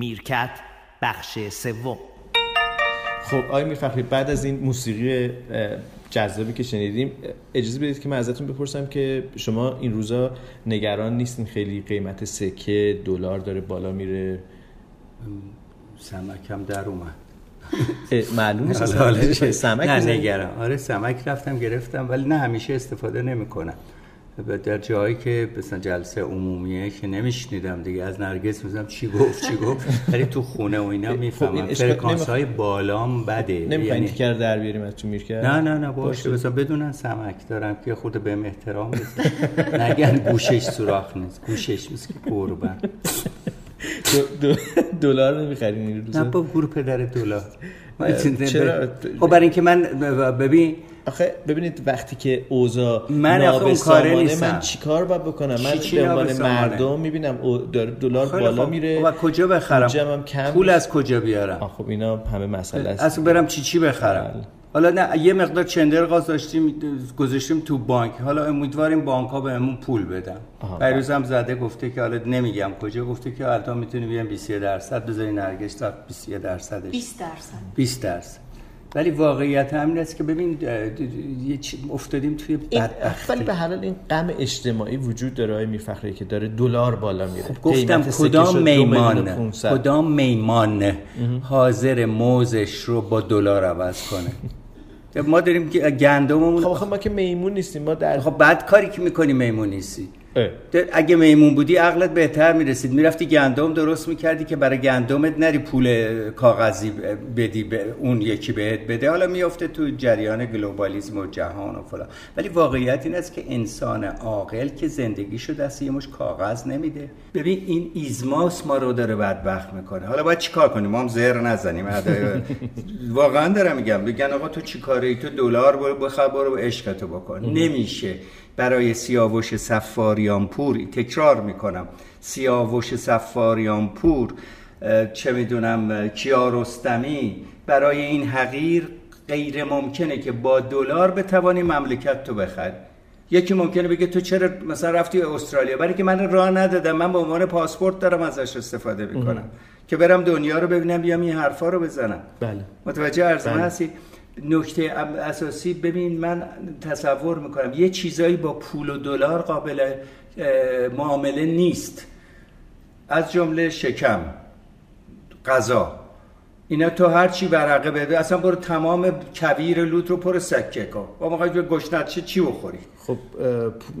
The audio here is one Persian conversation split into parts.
میرکت بخش سوم. خب آقای میرفخری بعد از این موسیقی جذابی که شنیدیم اجازه بدید که من ازتون بپرسم که شما این روزا نگران نیستین؟ خیلی قیمت سکه دلار داره بالا میره. سمکم در اومد. معلوم نیست. سمک نه نگران. آره سمک رفتم گرفتم ولی نه همیشه استفاده نمی‌کنم. در جایی که مثلا جلسه عمومیه که نمیشنیدم دیگه. از نرگس می‌زنم چی گفت چی گفت؟ ولی تو خونه و اینا می‌فهمم. خب فرکانس های بالام بده. نمی‌خواین یعنی... در بیاریم از تو میرکر نه نه نه باشه. مثلا بدونن سمک دارم که خود به احترام بزن نگن گوشش سوراخ نیست. گوشش مثل قربان دلار نمی‌خرین این روزا؟ نه با گروه پدر دلار. چرا؟ خب برای اینکه من ببین آخه ببینید وقتی که اوضاع من اون کاره نیستم من چیکار باید بکنم؟ من به عنوان مردم می‌بینم دلار بالا میره. و کجا بخرم؟ کم پول از کجا بیارم؟ خب اینا همه مسئله است. اصلا برم چی چی بخرم؟ بله. حالا نه یه مقدار چندر غاز داشتیم گذاشتیم تو بانک. حالا امیدواریم بانک ها بهمون پول بدن. پیروز هم زده گفته که حالا نمیگم کجا گفته که الان می‌تونی بیام 20 درصد بذاری نرگس تا 20 درصدش. 20 درصد. 20 درصد. ولی واقعیت همین است که ببین افتادیم توی بدبختی. ولی به هر حال این غم اجتماعی وجود داره آقای میفخری که داره دلار بالا میره. خب گفتم کدام میمان کدام میمان حاضر موزش رو با دلار عوض کنه. ما داریم که گندممون خب ما که میمون نیستیم ما در خب بعد کاری که می‌کنی میمون نیستی. اگه میمون بودی عقلت بهتر می‌رسید. می‌رفتی گندم درست می‌کردی که برای گندمت نری پول کاغذی بدی به اون یکی بهت بده. حالا میافته تو جریان گلوبالیسم و جهان و فلان. ولی واقعیت این است که انسان عاقل که زندگیشو دست یه مش کاغذ نمیده. ببین این ایزماس ما رو داره بدبخت می‌کنه. حالا باید چیکار کنیم؟ ما هم زهر نزنیم. واقعا دارم میگم. بگن آقا تو چیکاره ای تو دلار برو بخبر برو عشقتو بکن. نمیشه. برای سیاوش سفاریان پور تکرار می‌کنم. سیاوش سفاریان پور چه می‌دونم کیارستمی برای این حقیر غیر ممکنه که با دلار بتوانی مملکت تو بخری. یکی ممکنه بگه تو چرا مثلا رفتی استرالیا؟ برای که من راه ندادم. من به عنوان پاسپورت دارم ازش استفاده می‌کنم. که برم دنیا رو ببینم بیام این حرفا رو بزنم. بله. متوجه ارز بله. هستی؟ نکته اساسی ببین من تصور می‌کنم یه چیزایی با پول و دلار قابل معامله نیست. از جمله شکم غذا. اینا تو هر چی ورقه بده اصلا برو تمام کویر لوت رو پر سکه کن. با موقعی به گشنت چه چی بخوری؟ خب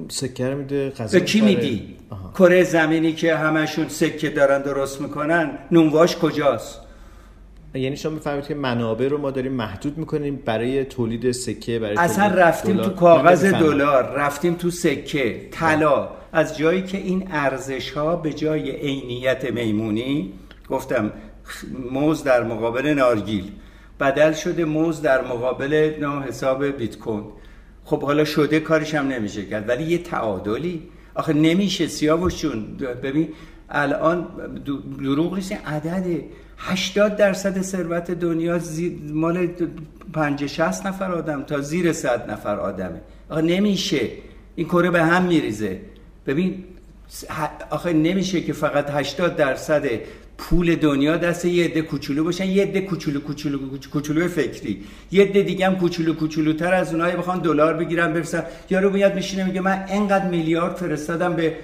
سکه رو میده غذا به کی میدی؟ کره زمینی که همشون سکه دارن درست می‌کنن نونواش کجاست؟ یعنی شما می‌فهمید که منابع رو ما داریم محدود می‌کنیم برای تولید سکه برای اصلا رفتیم تو کاغذ دلار رفتیم تو سکه طلا. از جایی که این ارزش ها به جای عینیت میمونی گفتم موز در مقابل نارگیل. بدل شده موز در مقابل نام حساب بیت کوین. خب حالا شده کارش هم نمیشه کرد ولی یه تعادلی. آخه نمیشه سیاوشون ببین الان دروغ نیست عدد 80 درصد ثروت دنیا مال 50 60 نفر آدم تا زیر 100 نفر آدمه. آخه نمیشه. این کره به هم میریزه. ببین آخه نمیشه که فقط 80 درصد پول دنیا دست یه عده کوچولو باشن یه عده کوچولو کوچولو کوچولو فکری. یه عده دیگه هم کوچولو کوچولوتر از اونایی بخوان دلار بگیرن برسن. یارو میاد میشینه میگه من انقدر میلیارد فرستادم به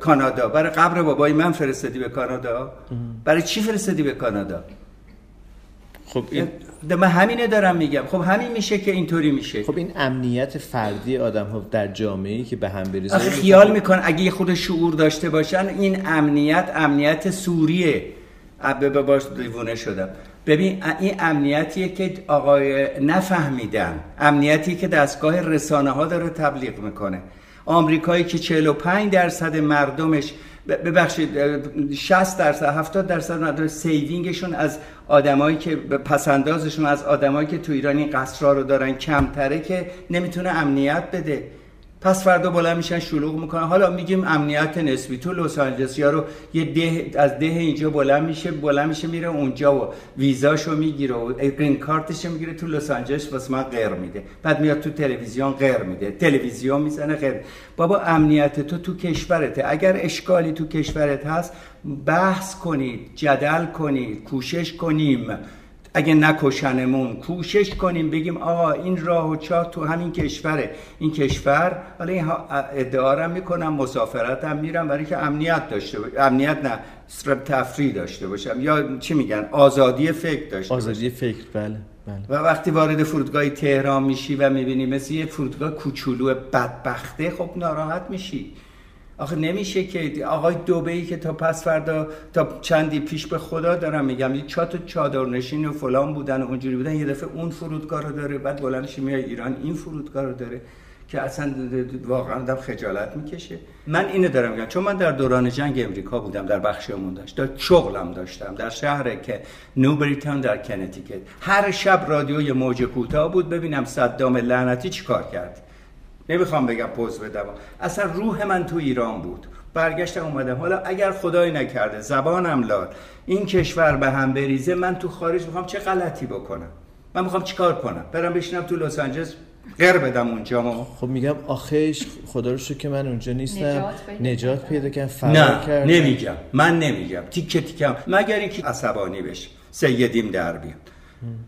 کانادا. برای قبر بابای من فرستادی به کانادا. برای چی فرستادی به کانادا؟ خب این من همینه دارم میگم. خب همین میشه که اینطوری میشه. خب این امنیت فردی آدم ها در جامعه ای که به هم بریزه خیال میکن اگه خود شعور داشته باشن این امنیت امنیت سوریه. به باش دیوونه شدم. ببین این امنیتیه که آقای نفهمیدن. امنیتی که دستگاه رسانه ها داره تبلیغ می‌کنه. آمریکایی که 45 درصد مردمش ببخشید 60 درصد 70 درصد مردم saving شون از آدمایی که پس‌اندازشون از آدمایی که تو ایران این قصرها رو دارن کمتره که نمی‌تونه امنیت بده. پس فردا بلند میشن شلوغ می‌کنن. حالا میگیم امنیت نسبی تو لس آنجلس رو یه ده از ده اینجا بلند میشه بلند میشه میره اونجا و ویزاشو می‌گیره و گرین کارتش می‌گیره تو لس آنجلس واسه من قر میده. بعد میاد تو تلویزیون قر میده. تلویزیون می‌زنه قر بابا امنیت تو تو کشورته. اگر اشکالی تو کشورت هست بحث کنید جدل کنید کوشش کنیم. اگه نکشنمون کوشش کنیم بگیم آقا این راه و چاه تو همین کشوره. این کشور حالا این ادعا می‌کنم مسافرت هم میرم برای که امنیت داشته باشم امنیت نه تفریح داشته باشم. یا چی میگن؟ آزادی فکر داشته آزادی فکر بله بله. و وقتی وارد فرودگاه تهران میشی و می‌بینی مثل یه فرودگاه کوچولو بدبخته خب ناراحت میشی. آخه نمیشه که آقای دوبهی که تا پس فردا تا چندی پیش به خدا دارم میگم یه چات چادرنشین و فلان بودن و اونجوری بودن یه دفعه اون فرودگاه رو داره بعد بلندش میای ایران این فرودگاه رو داره که اصلا واقعا دم خجالت می‌کشه. من اینو دارم میگم چون من در دوران جنگ امریکا بودم در بخش داشت در شغلم داشتم در شهر که نوبریتان در کنتیکت. هر شب رادیوی موج کوتاه بود ببینم صدام لعنتی چیکار کرد. نمی‌خوام بگم پوز بدم اصلا روح من تو ایران بود. برگشتم اومدم. حالا اگر خدای نکرده زبانم لال این کشور به هم بریزه من تو خارج می‌خوام چه غلطی بکنم؟ من می‌خوام چیکار کنم؟ برم بشینم تو لس آنجلس غیر بدم اونجا. ما خب میگم آخهش خدا رو که من اونجا نیستم. نجات پیدا کردم. فرار نه نمیگم. من نمیگم. تیکه تیکم. مگر اینکه عصبانی بشه سیدیم در بیاد.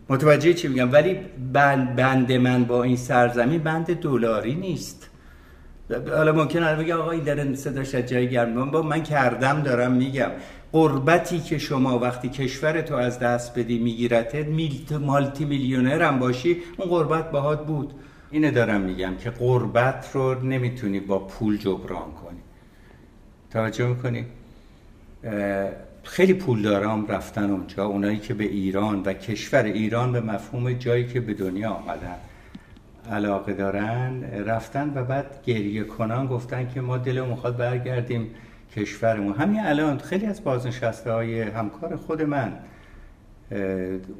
متوجه چی میگم؟ ولی بند, بند من با این سرزمین بند دلاری نیست. حالا ممکن بگم آقا این داره صداش از جای گرم با من کردم دارم میگم. قربتی که شما وقتی کشور تو از دست بدی میگیرته میلت مالتی میلیونر هم باشی اون قربت باهات بود. اینه دارم میگم که قربت رو نمی‌تونی با پول جبران کنی. توجه می‌کنی؟ خیلی پولدارام رفتن اونجا. اونایی که به ایران و کشور ایران به مفهوم جایی که به دنیا آمدن علاقه دارن رفتن و بعد گریه کنان گفتن که ما دلمون می‌خواد برگردیم کشورمون. همین الان خیلی از بازنشسته های همکار خود من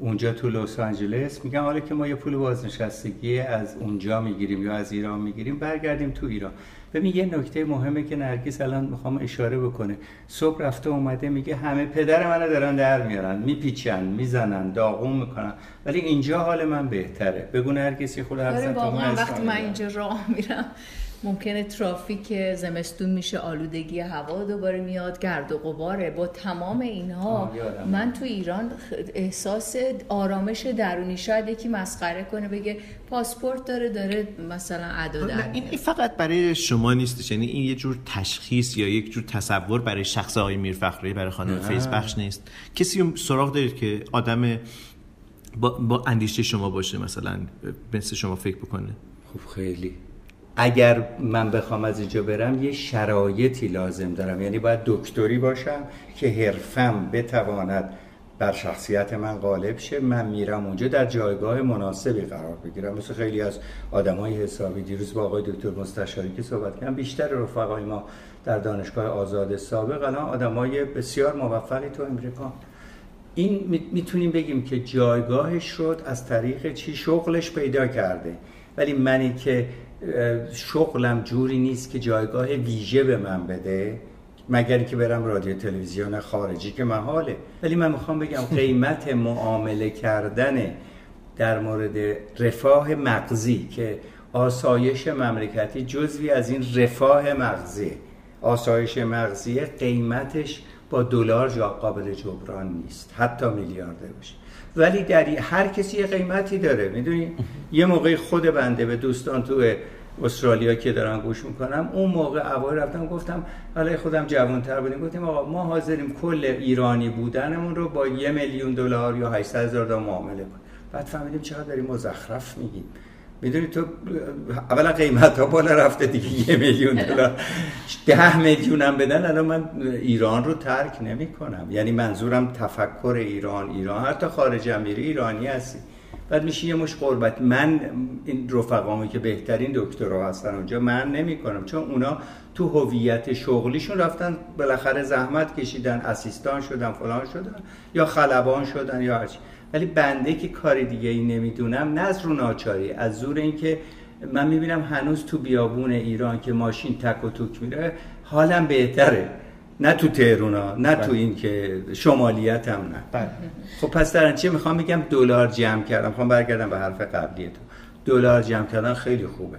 اونجا تو لس آنجلس میگن حالا که ما یه پول بازنشستگی از اونجا می‌گیریم یا از ایران می‌گیریم برگردیم تو ایران. ببین یه نکته مهمه که نرگس الان می‌خوام اشاره بکنه. صبح رفته اومده میگه همه پدر منو دارن در میارن میپیچن می‌زنن داغون می‌کنن. ولی اینجا حال من بهتره. بگو نرگس یه خود آره، وقتی من اینجا راه میرم ممکنه ترافیک زمستون میشه آلودگی هوا دوباره میاد گرد و غباره. با تمام اینها من تو ایران احساس آرامش درونی شاید یکی مسخره کنه بگه پاسپورت داره داره مثلا ادا این فقط برای شما نیستش. یعنی این یه جور تشخیص یا یک جور تصور برای شخص آقای میرفخری برای خانم فیض بخش نیست. کسی سراغ دارید که آدم با, با اندیشه شما باشه مثلا مثل شما فکر بکنه؟ خب خیلی. اگر من بخوام از اینجا برم یه شرایطی لازم دارم. یعنی باید دکتری باشم که حرفم بتواند بر شخصیت من غالب شه. من میرم اونجا در جایگاه مناسبی قرار بگیرم. مثل خیلی از آدم های حسابی دیروز با آقای دکتر مستشاری که صحبت کردم بیشتر رفقای ما در دانشگاه آزاد سابق. الان آدم های بسیار موفقی تو امریکا. این می‌تونیم بگیم که جایگاهش شد از طریق چی؟ شغلش پیدا کرده. ولی منی که شغلم جوری نیست که جایگاه ویژه به من بده. مگر اینکه برم رادیو تلویزیون خارجی که محاله. ولی من می‌خوام بگم قیمت معامله کردن در مورد رفاه مغزی که آسایش مملکتی جزوی از این رفاه مغزی. آسایش مغزی قیمتش با دلار جا قابل جبران نیست. حتی میلیاردر باشه. ولی در هر کسی یه قیمتی داره. می‌دونی؟ یه موقع خود بنده به دوستان تو استرالیا که دارن گوش می‌کنم اون موقع اوایل رفتم گفتم حالا خودم جوانتر بودیم گفتیم آقا ما حاضریم کل ایرانی بودنمون رو با یه میلیون دلار یا 800 هزار دلار معامله کنیم. بعد فهمیدیم چقدر داریم مزخرف میگیم. می‌دونی تو اولا قیمت ها بالا رفته دیگه یه میلیون دلار. ده میلیون هم بدن الان من ایران رو ترک نمی کنم یعنی منظورم تفکر ایران ایران. حتی خارج میری ایرانی هستی. بعد میشه یه مش قربت. من این رفقامو که بهترین دکترها هستن اونجا من نمی کنم چون اونا تو هویت شغلیشون رفتن بالاخره زحمت کشیدن اسیستان شدن فلان شدن یا خلبان شدن یا هرچی ولی بنده که کار دیگه ای نمی‌دونم نه از رو ناچاری از زور اینکه من می‌بینم هنوز تو بیابون ایران که ماشین تک و توک میره حالم بهتره. نه تو تهرونا نه تو بله. این که شمالیت هم نه. بله. خب پس در چه می‌خوام بگم دلار جمع کردم می‌خوام برگردم به حرف قبلی تو. دلار جمع کردن خیلی خوبه.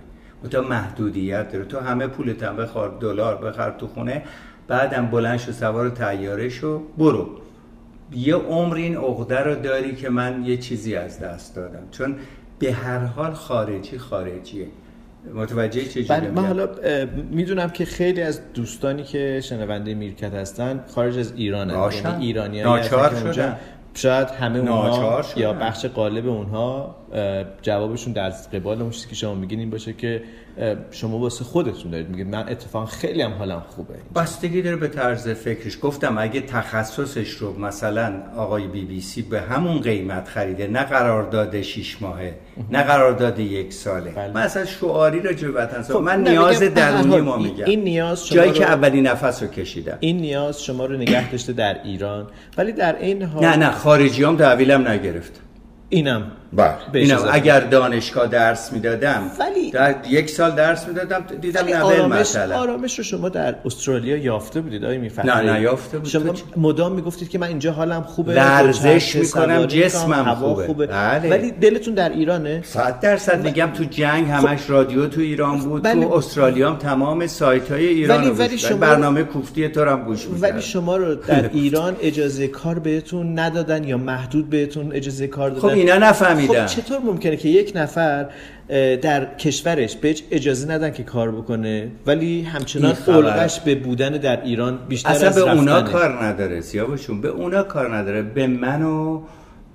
تا محدودیت داره. تو همه پولت هم بخوار دلار بخر تو خونه. بعدم بلند شو سوار تیاره شو برو. یه عمر این عقده رو داری که من یه چیزی از دست دادم. چون به هر حال خارجی خارجیه. متوجه چه بله من حالا می‌دونم که خیلی از دوستانی که شنونده میرکت هستن خارج از ایران یعنی ایرانی ناچار شدن. شاید همه اونها یا بخش قالب اونها جوابشون در قبال اون چیزی که شما میگین این باشه که شما واسه خودتون دارید میگید من اتفاقا خیلی هم حالم خوبه. بستگی داره به طرز فکرش. گفتم اگه تخصصش رو مثلا آقای بی بی سی به همون قیمت خریده نه قرارداد 6 ماهه نه قرارداد یک ساله. بله. من اصلا شعاری را جو خب من نیاز درونی ما میگم. این نیاز شما جایی که اولین نفس رو کشیدم. این نیاز شما رو نگه داشته در ایران. ولی در این حال نه نه خارجی هم تحویلم نگرفت. اینم. بله. اگر دانشگاه درس می‌دادم ولی در یک سال درس می‌دادم دیدم نه آرامش مثلا آرامش رو شما در استرالیا یافته بودید آیا می‌فهمید نه نه یافته بود. شما مدام می‌گفتید که من اینجا حالم خوبه ورزش می‌کنم جسمم خوبه, خوبه. بله. ولی دلتون در ایرانه؟ 100 درصد میگم تو جنگ همش خب. رادیو تو ایران بود بله. تو استرالیا هم تمام سایت های ایران ولی, ولی شما برنامه کوفتی تو هم گوش ولی شما رو در ایران اجازه کار بهتون ندادن یا محدود بهتون اجازه کار دادن؟ خب اینا نفهمیدن. خب چطور ممکنه که یک نفر در کشورش به اجازه ندن که کار بکنه ولی همچنان اولش به بودن در ایران بیشتر اصلا از به اونا کار نداره سیاوشون. به اونا کار نداره. به من و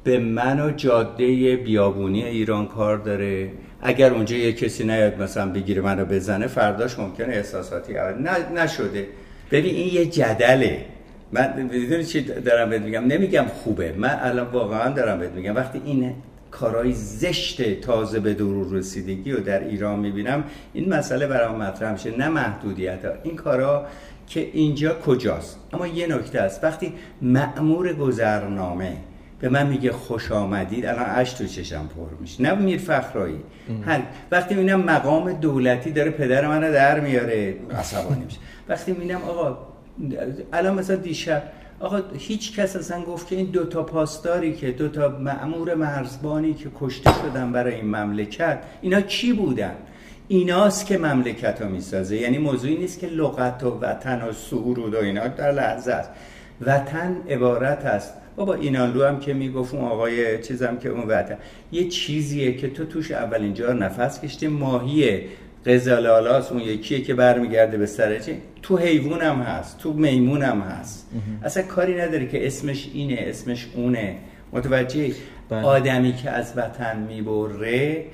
به من و جاده بیابونی ایران کار داره. اگر اونجا یه کسی نیاد مثلا بگیره منو بزنه فرداش ممکنه احساساتی نه نشده. ببین این یه جدله. من می‌دونی چی دارم بهت میگم؟ نمیگم خوبه. من الان واقعا دارم بهت میگم. وقتی این کارهای زشت تازه به درور رسیدگی و در ایران می‌بینم. این مسئله برام مطرح میشه نه محدودیت. ها این کارا که اینجا کجاست؟ اما یه نکته است. وقتی مأمور گذرنامه به من میگه خوش آمدید الان اش تو چشم پر میشه. نه میر فخرایی. هر وقتی می‌بینم مقام دولتی داره پدر منو در میاره عصبانی میشه. وقتی می‌بینم آقا الان مثلا دیشب آقا هیچ کس اصلا گفت که این دوتا پاسداری که دوتا معمور مرزبانی که کشته شدن برای این مملکت اینا کی بودن؟ ایناست که مملکت ها می‌سازه. یعنی موضوعی نیست که لغت و وطن و سهورود و اینا در لحظه است. وطن عبارت است. بابا اینالو هم که می‌گفت اون آقای چیزم که اون وطن. یه چیزیه که تو توش اولین جا نفس کشتی ماهیه قزلالاس اون یکیه که برمیگرده به سر چی؟ تو حیوان هم هست تو میمون هم هست اصلا کاری نداره که اسمش اینه اسمش اونه. متوجه بله. آدمی که از وطن می‌بره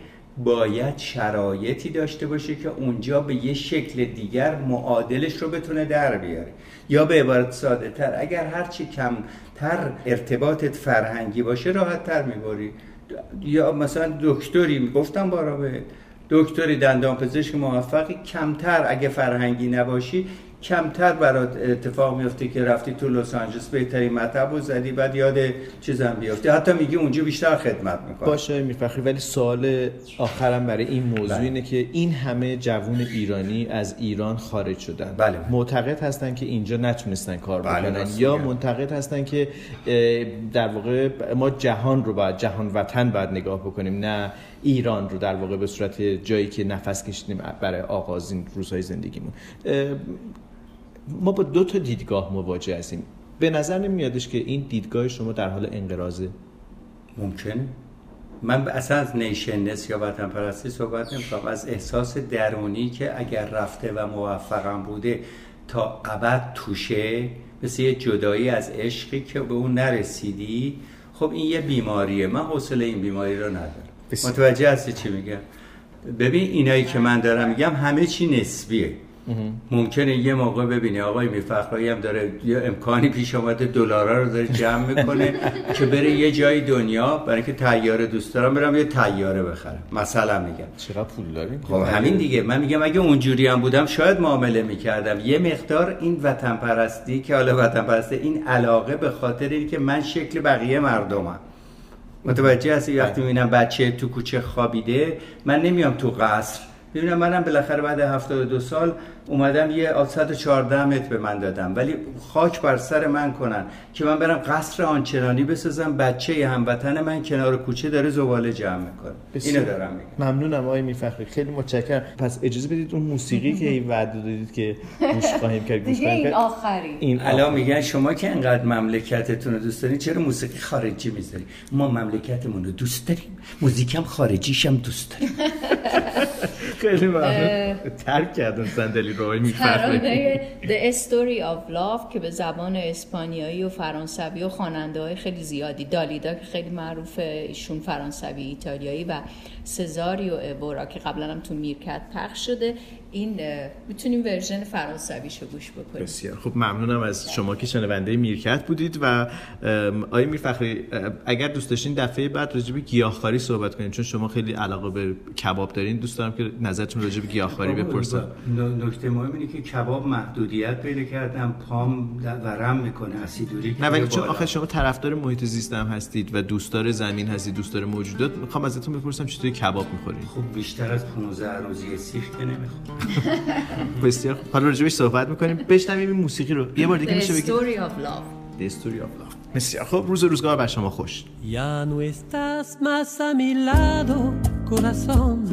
باید شرایطی داشته باشه که اونجا به یه شکل دیگر معادلش رو بتونه در بیاره. یا به عبارت ساده تر اگر هرچی کمتر ارتباطت فرهنگی باشه راحت تر می‌بری. یا مثلا دکتری گفتم بارا به دکتری دندان پزشک موفقی کمتر اگه فرهنگی نباشی کمتر برات اتفاق میفته که رفتی تو لس آنجلس بهترین مطب و زدی بعد یاد چیزم بیفته حتی میگی اونجا بیشتر خدمت می‌کنه باشه میفخری. ولی سوال آخرم برای این موضوع بله. اینه که این همه جوون ایرانی از ایران خارج شدن. بله. معتقد هستن که اینجا نتونستن کار بله بکنن یا معتقد هستن که در واقع ما جهان رو باید جهان وطن باید نگاه بکنیم نه ایران رو در واقع به صورت جایی که نفس کشیدیم برای آغازین روزهای زندگیمون. ما با دو تا دیدگاه مواجه هستیم. به نظر نمیادش که این دیدگاه شما در حال انقراضه. ممکن. من اصلا از نیشنس یا وطن پرستی صحبت نمی‌کنم. از احساس درونی که اگر رفته و موفقم بوده تا ابد توشه مثل یه جدایی از عشقی که به اون نرسیدی خب این یه بیماریه. من حوصله این بیماری رو ندارم. متوجه هستی چی میگم؟ ببین اینایی که من دارم میگم همه چی نسبیه. ممکنه یه موقع ببینی آقای میفخرایی هم داره یه امکانی پیش آمده دلارا رو داره جمع می‌کنه که بره یه جای دنیا برای که تیاره دوست دارم برم یه تیاره بخرم. مثلا میگم. چقدر پول داریم؟ خب همین دیگه. من میگم اگه اونجوری هم بودم شاید معامله می‌کردم. یه مقدار این وطن پرستی که حالا وطن پرستی این علاقه به خاطر اینکه من شکل بقیه مردمم. متوجه هستی؟ وقتی می‌بینم بچه تو کوچه خوابیده من نمیام تو قصر. ببینم منم بالاخره بعد 72 سال اومدم یه 114 متر به من دادم ولی خاک بر سر من کنن که من برم قصر آنچنانی بسازم بچه هموطن من کنار کوچه داره زباله جمع می‌کنه. اینو دارم میگم. ممنونم آقای میفخری. خیلی متشکرم. پس اجازه بدید اون موسیقی که این وعده دادید که گوش خواهیم کرد گوش این آخری این الان میگن شما که انقدر مملکتتون رو دوست دارین چرا موسیقی خارجی می‌ذارید ما مملکتمون رو دوست داریم. موزیکم خارجیش هم دوست داریم. خیلی ممنون. ترک کردن صندلی رو ترانه The Story of Love که به زبان اسپانیایی و فرانسوی و خواننده های خیلی زیادی دالیدا که خیلی معروفه ایشون فرانسوی ایتالیایی و سزاریو ابورا که قبلا هم تو میرکت پخش شده. این می‌تونیم ورژن فرانسویشو گوش بکنیم. بسیار. خب ممنونم از شما که شنونده میرکت بودید و آقای میرفخری اگر دوست داشتین دفعه بعد راجع به گیاهخواری صحبت کنیم چون شما خیلی علاقه به کباب دارین. دوست دارم که نظرتون راجع به گیاهخواری بپرسم. نکته مهم اینه که کباب محدودیت پیدا کردم پام ورم می‌کنه اسیدوری نه ولی چون آخه شما طرفدار محیط زیست هم هستید و دوستدار زمین هستید دوستدار موجودات می‌خوام ازتون بپرسم چطوری کباب می‌خورین خب بیشتر از 15 روزی سیخ که نمی‌خورم. بسیار خوب. حالا راجبش صحبت می‌کنیم. بشنویم این موسیقی رو. یه بار دیگه میشه بگیم story of love. The story of love. بسیار خب روز روزگار بر شما خوش. یا نو استاس ماس ا می لادو کوراسون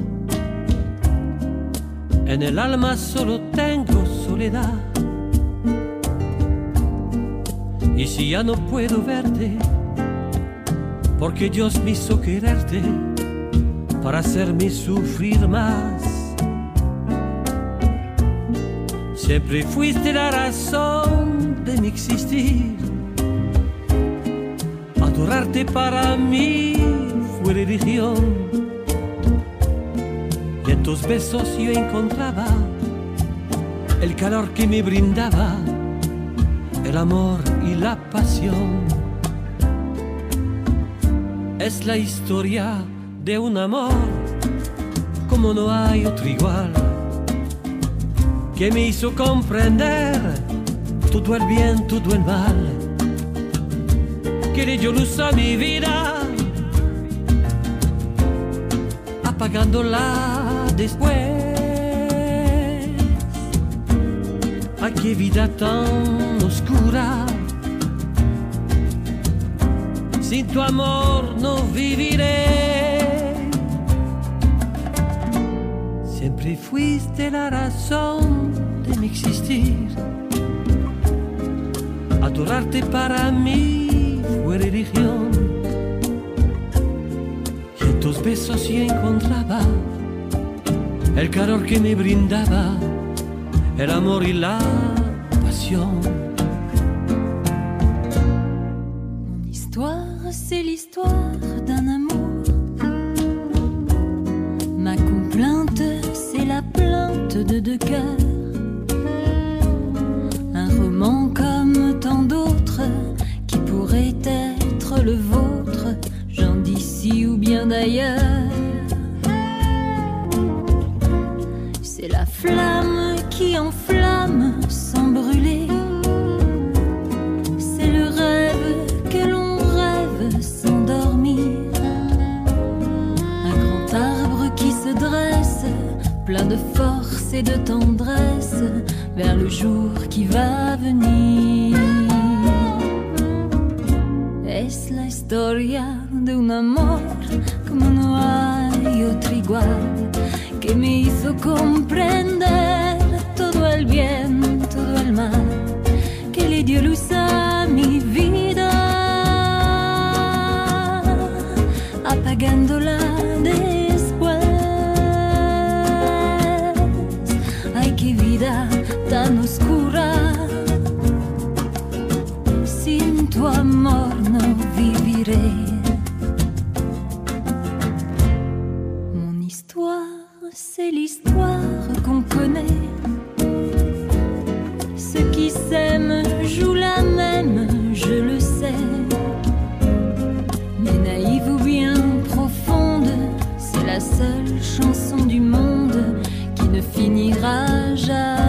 ان ال الما سولو تنگو سولیدا. Y si ya no puedo verte, porque Dios me hizo quererte. Para hacerme sufrir más Siempre fuiste la razón de mi existir. Adorarte para mí fue religión. Y en tus besos yo encontraba el calor que me brindaba, el amor y la pasión. Es la historia de un amor como no hay otro igual que me hizo comprender todo el bien, todo el mal, que le dio luz a mi vida, apagándola después. Ay, qué vida tan oscura, sin tu amor no viviré. Siempre fuiste la razón de mi existir. Adorarte para mí fue religión. Y en tus besos yo encontraba el calor que me brindaba, el amor y la pasión. Mon histoire, c'est l'histoire jour qui va venir. Es la historia de un amor como no hay otro igual, que me hizo comprender todo el bien, todo el mal, que le dio luz a mi vida, apagándola histoire, c'est l'histoire qu'on connaît. Ceux qui s'aiment jouent la même, je le sais. Mais naïve ou bien profonde, c'est la seule chanson du monde qui ne finira jamais.